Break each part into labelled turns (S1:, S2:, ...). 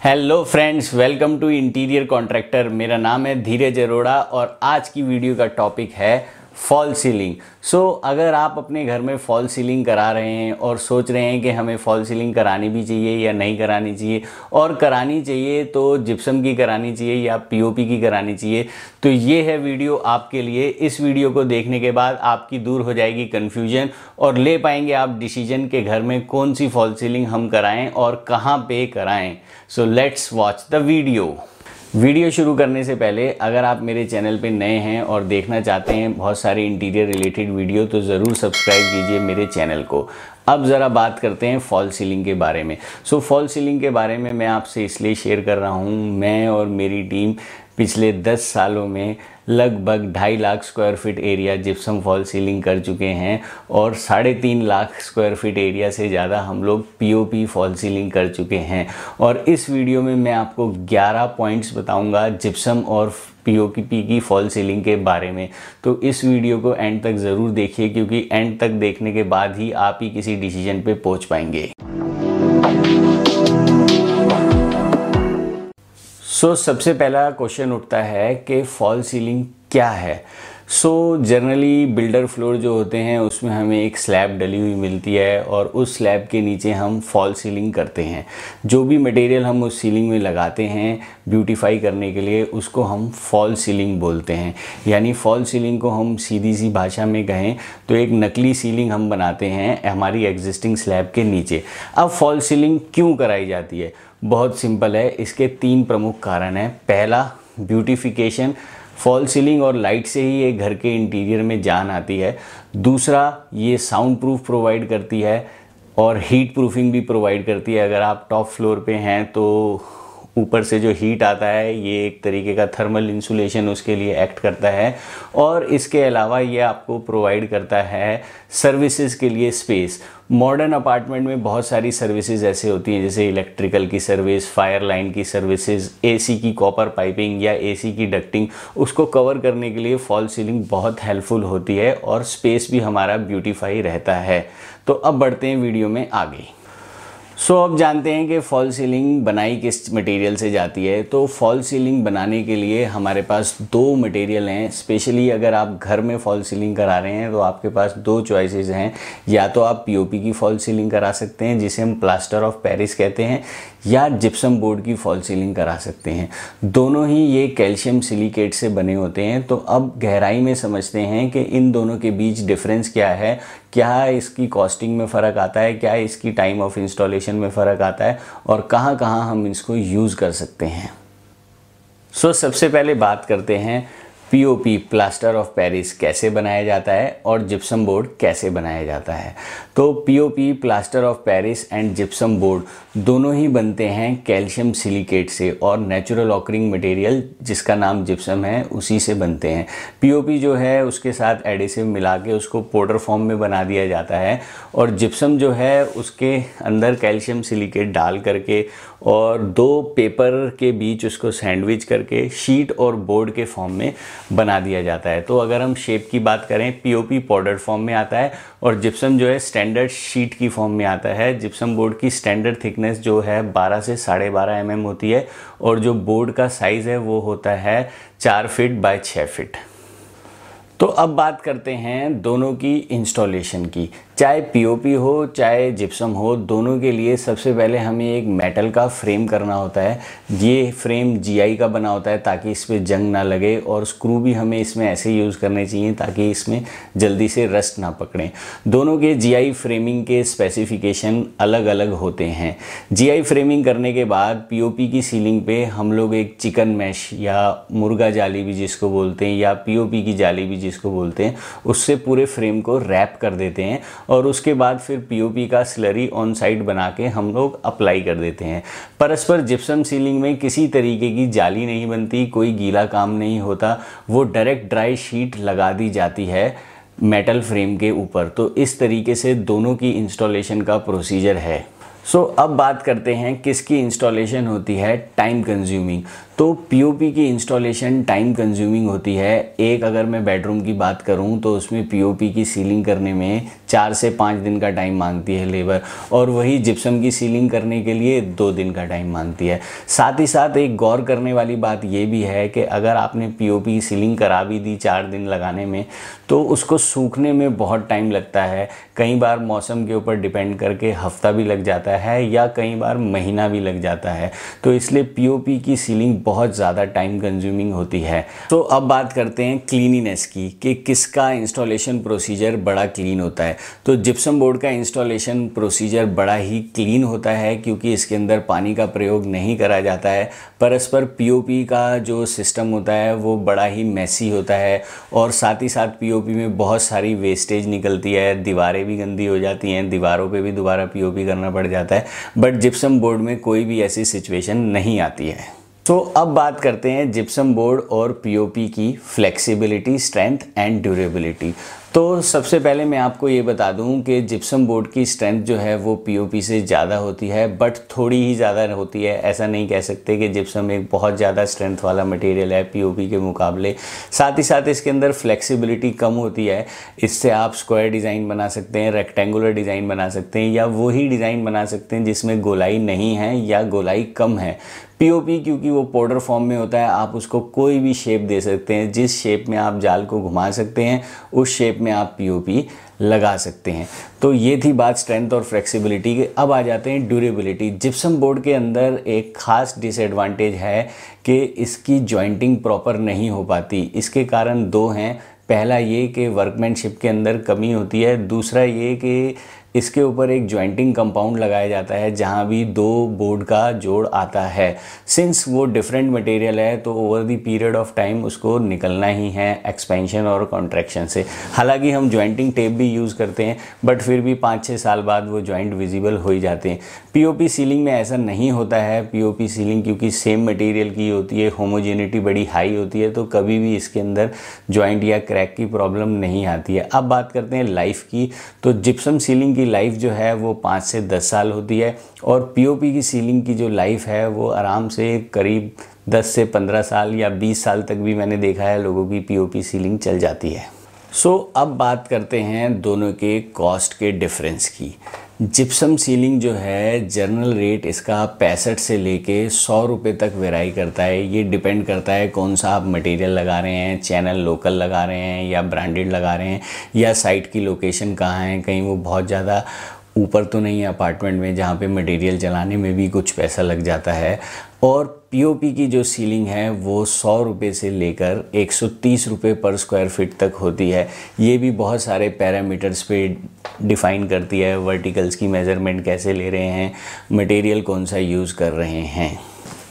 S1: Hello friends welcome to interior contractor मेरा नाम है धीरज अरोड़ा और आज की वीडियो का टॉपिक है फॉल सीलिंग। सो so, अगर आप अपने घर में फॉल सीलिंग करा रहे हैं और सोच रहे हैं कि हमें फॉल सीलिंग करानी भी चाहिए या नहीं करानी चाहिए और करानी चाहिए तो जिप्सम की करानी चाहिए या पीओपी की करानी चाहिए तो ये है वीडियो आपके लिए। इस वीडियो को देखने के बाद आपकी दूर हो जाएगी कन्फ्यूज़न और ले पाएँगे आप डिसीज़न के घर में कौन सी फॉल सीलिंग हम कराएँ और कहाँ पे कराएँ। So let's watch the video video शुरू करने से पहले, अगर आप मेरे चैनल पे नए हैं और देखना चाहते हैं बहुत सारे इंटीरियर रिलेटेड वीडियो तो ज़रूर सब्सक्राइब कीजिए मेरे चैनल को। अब ज़रा बात करते हैं फॉल सीलिंग के बारे में। सो फॉल सीलिंग के बारे में मैं आपसे इसलिए शेयर कर रहा हूँ, मैं और मेरी टीम पिछले 10 सालों में लगभग ढाई lakh square feet area gypsum fall ceiling कर चुके हैं और साढ़े तीन लाख स्क्वायर फीट एरिया से ज़्यादा हम लोग पीओपी फॉल सीलिंग कर चुके हैं। और इस वीडियो में मैं आपको 11 पॉइंट्स बताऊँगा जिप्सम और पीओपी की फॉल सीलिंग के बारे में। तो इस वीडियो को एंड तक ज़रूर देखिए, क्योंकि एंड तक देखने के बाद ही आप ही किसी डिसीज़न पे पहुँच पाएँगे। सो so, सबसे पहला क्वेश्चन उठता है कि फॉल सीलिंग क्या है? सो जनरली बिल्डर फ्लोर जो होते हैं, उसमें हमें एक स्लैब डली हुई मिलती है और उस स्लैब के नीचे हम फॉल सीलिंग करते हैं। जो भी मटेरियल हम उस सीलिंग में लगाते हैं ब्यूटीफाई करने के लिए उसको हम फॉल सीलिंग बोलते हैं। यानी फॉल सीलिंग को हम सीधी सी भाषा में कहें तो एक नकली सीलिंग हम बनाते हैं हमारी एग्जिस्टिंग स्लैब के नीचे। अब फॉल सीलिंग क्यों कराई जाती है? बहुत सिंपल है। इसके तीन प्रमुख कारण हैं। पहला ब्यूटिफिकेशन फॉल सीलिंग और लाइट से ही ये घर के इंटीरियर में जान आती है। दूसरा, ये साउंड प्रूफ प्रोवाइड करती है और हीट प्रूफिंग भी प्रोवाइड करती है। अगर आप टॉप फ्लोर पे हैं तो ऊपर से जो हीट आता है, ये एक तरीके का थर्मल इंसुलेशन उसके लिए एक्ट करता है। और इसके अलावा ये आपको प्रोवाइड करता है सर्विसेज़ के लिए स्पेस मॉडर्न अपार्टमेंट में बहुत सारी सर्विसेज़ ऐसे होती हैं, जैसे इलेक्ट्रिकल की सर्विस फायर लाइन की सर्विसेज़ एसी की कॉपर पाइपिंग या एसी की डक्टिंग उसको कवर करने के लिए फॉल सीलिंग बहुत हेल्पफुल होती है और स्पेस भी हमारा ब्यूटीफाई रहता है। तो अब बढ़ते हैं वीडियो में आगे। सो so, अब जानते हैं कि फॉल सीलिंग बनाई किस मटेरियल से जाती है। तो फॉल सीलिंग बनाने के लिए हमारे पास दो मटेरियल हैं। स्पेशली अगर आप घर में फॉल सीलिंग करा रहे हैं तो आपके पास दो चॉइसेस हैं। या तो आप पीओपी की फॉल सीलिंग करा सकते हैं जिसे हम प्लास्टर ऑफ़ पेरिस कहते हैं या जिप्सम बोर्ड की फॉल सीलिंग करा सकते हैं। दोनों ही ये कैल्शियम सिलिकेट से बने होते हैं। तो अब गहराई में समझते हैं कि इन दोनों के बीच डिफरेंस क्या है। क्या इसकी कॉस्टिंग में फ़र्क आता है? क्या इसकी टाइम ऑफ़ इंस्टॉलेशन में फ़र्क आता है और कहाँ कहाँ हम इसको यूज़ कर सकते हैं। सो so, सबसे पहले बात करते हैं पीओपी प्लास्टर ऑफ़ पेरिस कैसे बनाया जाता है और जिप्सम बोर्ड कैसे बनाया जाता है। तो POP plaster of Paris and gypsum board दोनों ही बनते हैं कैल्शियम सिलिकेट से और नेचुरल ऑकरिंग मटेरियल जिसका नाम जिप्सम है, उसी से बनते हैं। पीओपी जो है, उसके साथ एडिसिव मिला के उसको पाउडर फॉर्म में बना दिया जाता है और जिप्सम जो है, उसके अंदर कैल्शियम सिलिकेट डाल करके और दो पेपर के बीच उसको सैंडविच करके शीट और बोर्ड के फॉर्म में बना दिया जाता है। तो अगर हम शेप की बात करें पीओपी पाउडर फॉर्म में आता है और जिप्सम जो है स्टैंडर्ड शीट की फॉर्म में आता है। जिप्सम बोर्ड की स्टैंडर्ड थिकनेस जो है 12 से साढ़े बारह एम होती है और जो बोर्ड का साइज़ है वो होता है चार फिट बाय छः फिट तो अब बात करते हैं दोनों की इंस्टॉलेशन की। चाहे पीओपी हो, चाहे जिप्सम हो, दोनों के लिए सबसे पहले हमें एक मेटल का फ्रेम करना होता है। ये फ्रेम जीआई का बना होता है ताकि इस पर जंग ना लगे और स्क्रू भी हमें इसमें ऐसे यूज़ करने चाहिए ताकि इसमें जल्दी से रस्ट ना पकड़े। दोनों के जीआई फ्रेमिंग के स्पेसिफिकेशन अलग अलग होते हैं। जीआई फ्रेमिंग करने के बाद पीओपी की सीलिंग पे हम लोग एक चिकन मैश या मुर्गा जाली भी जिसको बोलते हैं या पीओपी की जाली भी जिसको बोलते हैं उससे पूरे फ्रेम को रैप कर देते हैं और उसके बाद फिर पीओपी का स्लरी ऑन साइड बना के हम लोग अप्लाई कर देते हैं। परस्पर जिप्सम सीलिंग में किसी तरीके की जाली नहीं बनती कोई गीला काम नहीं होता वो डायरेक्ट ड्राई शीट लगा दी जाती है मेटल फ्रेम के ऊपर। तो इस तरीके से दोनों की इंस्टॉलेशन का प्रोसीजर है। सो so, अब बात करते हैं किसकी इंस्टॉलेशन होती है टाइम कंज्यूमिंग तो पीओपी की इंस्टॉलेशन टाइम कंज्यूमिंग होती है। एक अगर मैं बेडरूम की बात करूँ तो उसमें पीओपी की सीलिंग करने में चार से पाँच दिन का टाइम मांगती है लेबर और वही जिप्सम की सीलिंग करने के लिए दो दिन का टाइम मांगती है। साथ ही साथ एक गौर करने वाली बात यह भी है कि अगर आपने पीओपी की सीलिंग करा भी दी चार दिन लगाने में तो उसको सूखने में बहुत टाइम लगता है। कई बार मौसम के ऊपर डिपेंड करके हफ़्ता भी लग जाता है या कई बार महीना भी लग जाता है। तो इसलिए पीओपी की सीलिंग बहुत ज़्यादा टाइम कंज्यूमिंग होती है। तो अब बात करते हैं क्लीनिनेस की, कि किसका इंस्टॉलेशन प्रोसीजर बड़ा क्लीन होता है। तो जिप्सम बोर्ड का इंस्टॉलेशन प्रोसीजर बड़ा ही क्लीन होता है, क्योंकि इसके अंदर पानी का प्रयोग नहीं करा जाता है। परस्पर पीओपी का जो सिस्टम होता है, वो बड़ा ही मैसी होता है और साथ ही साथ पीओपी में बहुत सारी वेस्टेज निकलती है, दीवारें भी गंदी हो जाती हैं, दीवारों पे भी दोबारा पीओपी करना पड़ जाता है। बट जिप्सम बोर्ड में कोई भी ऐसी सिचुएशन नहीं आती है। तो अब बात करते हैं जिप्सम बोर्ड और पीओपी की फ्लेक्सिबिलिटी स्ट्रेंथ एंड ड्यूरेबिलिटी तो सबसे पहले मैं आपको ये बता दूँ कि जिप्सम बोर्ड की स्ट्रेंथ जो है वो पीओपी से ज़्यादा होती है बट थोड़ी ही ज़्यादा होती है। ऐसा नहीं कह सकते कि जिप्सम एक बहुत ज़्यादा स्ट्रेंथ वाला मटेरियल है पीओपी के मुकाबले। साथ ही साथ इसके अंदर फ्लेक्सिबिलिटी कम होती है। इससे आप स्क्वायर डिज़ाइन बना सकते हैं रेक्टेंगुलर डिज़ाइन बना सकते हैं, या वही डिज़ाइन बना सकते हैं जिसमें गोलाई नहीं है या गोलाई कम है। पीओपी क्योंकि वो पाउडर फॉर्म में होता है, आप उसको कोई भी शेप दे सकते हैं। जिस शेप में आप जाल को घुमा सकते हैं, उस शेप में आप पीओपी लगा सकते हैं। तो ये थी बात स्ट्रेंथ और फ्लेक्सिबिलिटी के। अब आ जाते हैं ड्यूरेबिलिटी जिप्सम बोर्ड के अंदर एक ख़ास डिसएडवांटेज है कि इसकी जॉइंटिंग प्रॉपर नहीं हो पाती। इसके कारण दो हैं। पहला ये कि वर्कमैनशिप के अंदर कमी होती है। दूसरा ये कि इसके ऊपर एक ज्वाइंटिंग कंपाउंड लगाया जाता है, जहाँ भी दो बोर्ड का जोड़ आता है। सिंस वो डिफरेंट मटेरियल है तो over the period of time उसको निकलना ही है एक्सपेंशन और कॉन्ट्रैक्शन से। हालाँकि हम ज्वाइंटिंग टेप भी यूज़ करते हैं बट फिर भी पाँच छः साल बाद वो ज्वाइंट विजिबल हो ही जाते हैं। पीओपी सीलिंग में ऐसा नहीं होता है। पीओपी सीलिंग क्योंकि सेम मटेरियल की होती है होमोजेनिटी बड़ी हाई होती है तो कभी भी इसके अंदर ज्वाइंट या क्रैक की प्रॉब्लम नहीं आती है। अब बात करते हैं लाइफ की। तो जिप्सम सीलिंग की लाइफ जो है वो पाँच से दस साल होती है और पीओपी की सीलिंग की जो लाइफ है वो आराम से करीब दस से पंद्रह साल या बीस साल तक भी मैंने देखा है लोगों की पीओपी सीलिंग चल जाती है। सो so, अब बात करते हैं दोनों के कॉस्ट के डिफरेंस की। जिप्सम सीलिंग जो है जर्नल रेट इसका पैंसठ से लेके सौ रुपये तक वेराई करता है। ये डिपेंड करता है कौन सा आप मटेरियल लगा रहे हैं चैनल लोकल लगा रहे हैं या ब्रांडेड लगा रहे हैं या साइट की लोकेशन कहाँ है। कहीं वो बहुत ज़्यादा ऊपर तो नहीं है अपार्टमेंट में, जहाँ पे मटेरियल जलाने में भी कुछ पैसा लग जाता है। और पीओपी की जो सीलिंग है, वो सौ रुपये से लेकर एक सौ तीस रुपये पर स्क्वायर फीट तक होती है। ये भी बहुत सारे पैरामीटर्स पे डिफ़ाइन करती है वर्टिकल्स की मेज़रमेंट कैसे ले रहे हैं मटेरियल कौन सा यूज़ कर रहे हैं।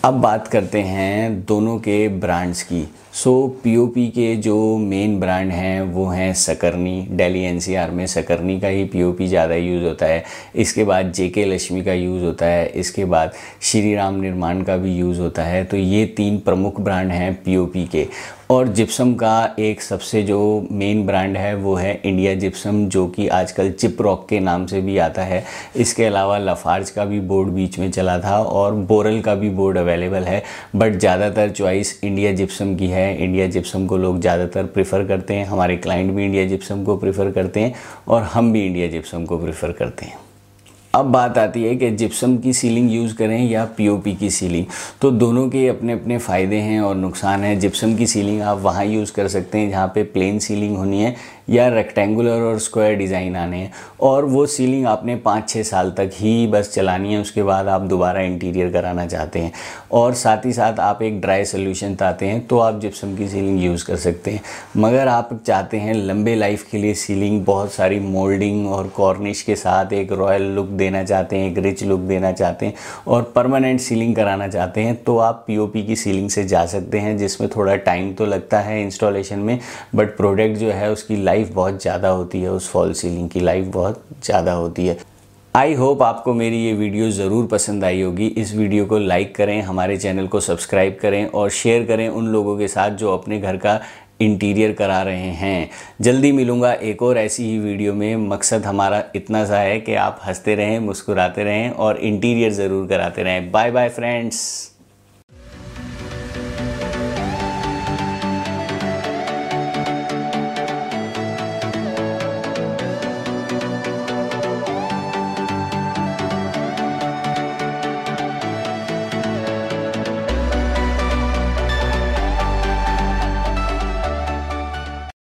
S1: अब बात करते हैं दोनों के ब्रांड्स की। सो पीओपी के जो मेन ब्रांड हैं, वो हैं सकरनी दिल्ली एनसीआर में सकरनी का ही पीओपी ज़्यादा यूज़ होता है. इसके बाद जेके लक्ष्मी का यूज़ होता है. इसके बाद श्री राम निर्माण का भी यूज़ होता है. तो ये तीन प्रमुख ब्रांड हैं पीओपी के. और जिप्सम का एक सबसे जो मेन ब्रांड है, वो है इंडिया जिप्सम जो कि आजकल चिप रॉक के नाम से भी आता है. इसके अलावा लफार्ज का भी बोर्ड बीच में चला था और बोरल का भी बोर्ड अवेलेबल है. बट ज़्यादातर चॉइस इंडिया जिप्सम की है. इंडिया जिप्सम को लोग ज़्यादातर प्रीफर करते हैं, हमारे क्लाइंट भी इंडिया जिप्सम को प्रीफर करते हैं और हम भी इंडिया जिप्सम को प्रीफर करते हैं। अब बात आती है कि जिप्सम की सीलिंग यूज़ करें या पीओपी की सीलिंग तो दोनों के अपने अपने फ़ायदे हैं और नुकसान हैं। जिप्सम की सीलिंग आप वहाँ यूज़ कर सकते हैं जहाँ पे प्लेन सीलिंग होनी है या रेक्टेंगुलर और स्क्वायर डिज़ाइन आने हैं। और वो सीलिंग आपने पाँच छः साल तक ही बस चलानी है, उसके बाद आप दोबारा इंटीरियर कराना चाहते हैं। और साथ ही साथ आप एक ड्राई सोल्यूशन चाहते हैं तो आप जिप्सम की सीलिंग यूज़ कर सकते हैं। मगर आप चाहते हैं लंबे लाइफ के लिए सीलिंग बहुत सारी मोल्डिंग और कॉर्निश के साथ एक रॉयल लुक देना चाहते हैं, एक रिच लुक देना चाहते हैं और परमानेंट सीलिंग कराना चाहते हैं तो आप पीओपी की सीलिंग से जा सकते हैं, जिसमें थोड़ा टाइम तो लगता है इंस्टॉलेशन में बट प्रोडक्ट जो है उसकी लाइफ बहुत ज़्यादा होती है, उस फॉल सीलिंग की लाइफ बहुत ज़्यादा होती है। आई होप आपको मेरी ये वीडियो ज़रूर पसंद आई होगी। इस वीडियो को लाइक करें, हमारे चैनल को सब्सक्राइब करें और शेयर करें उन लोगों के साथ जो अपने घर का इंटीरियर करा रहे हैं। जल्दी मिलूँगा एक और ऐसी ही वीडियो में। मकसद हमारा इतना सा है कि आप हँसते रहें, मुस्कुराते रहें और इंटीरियर ज़रूर कराते रहें। Bye bye friends.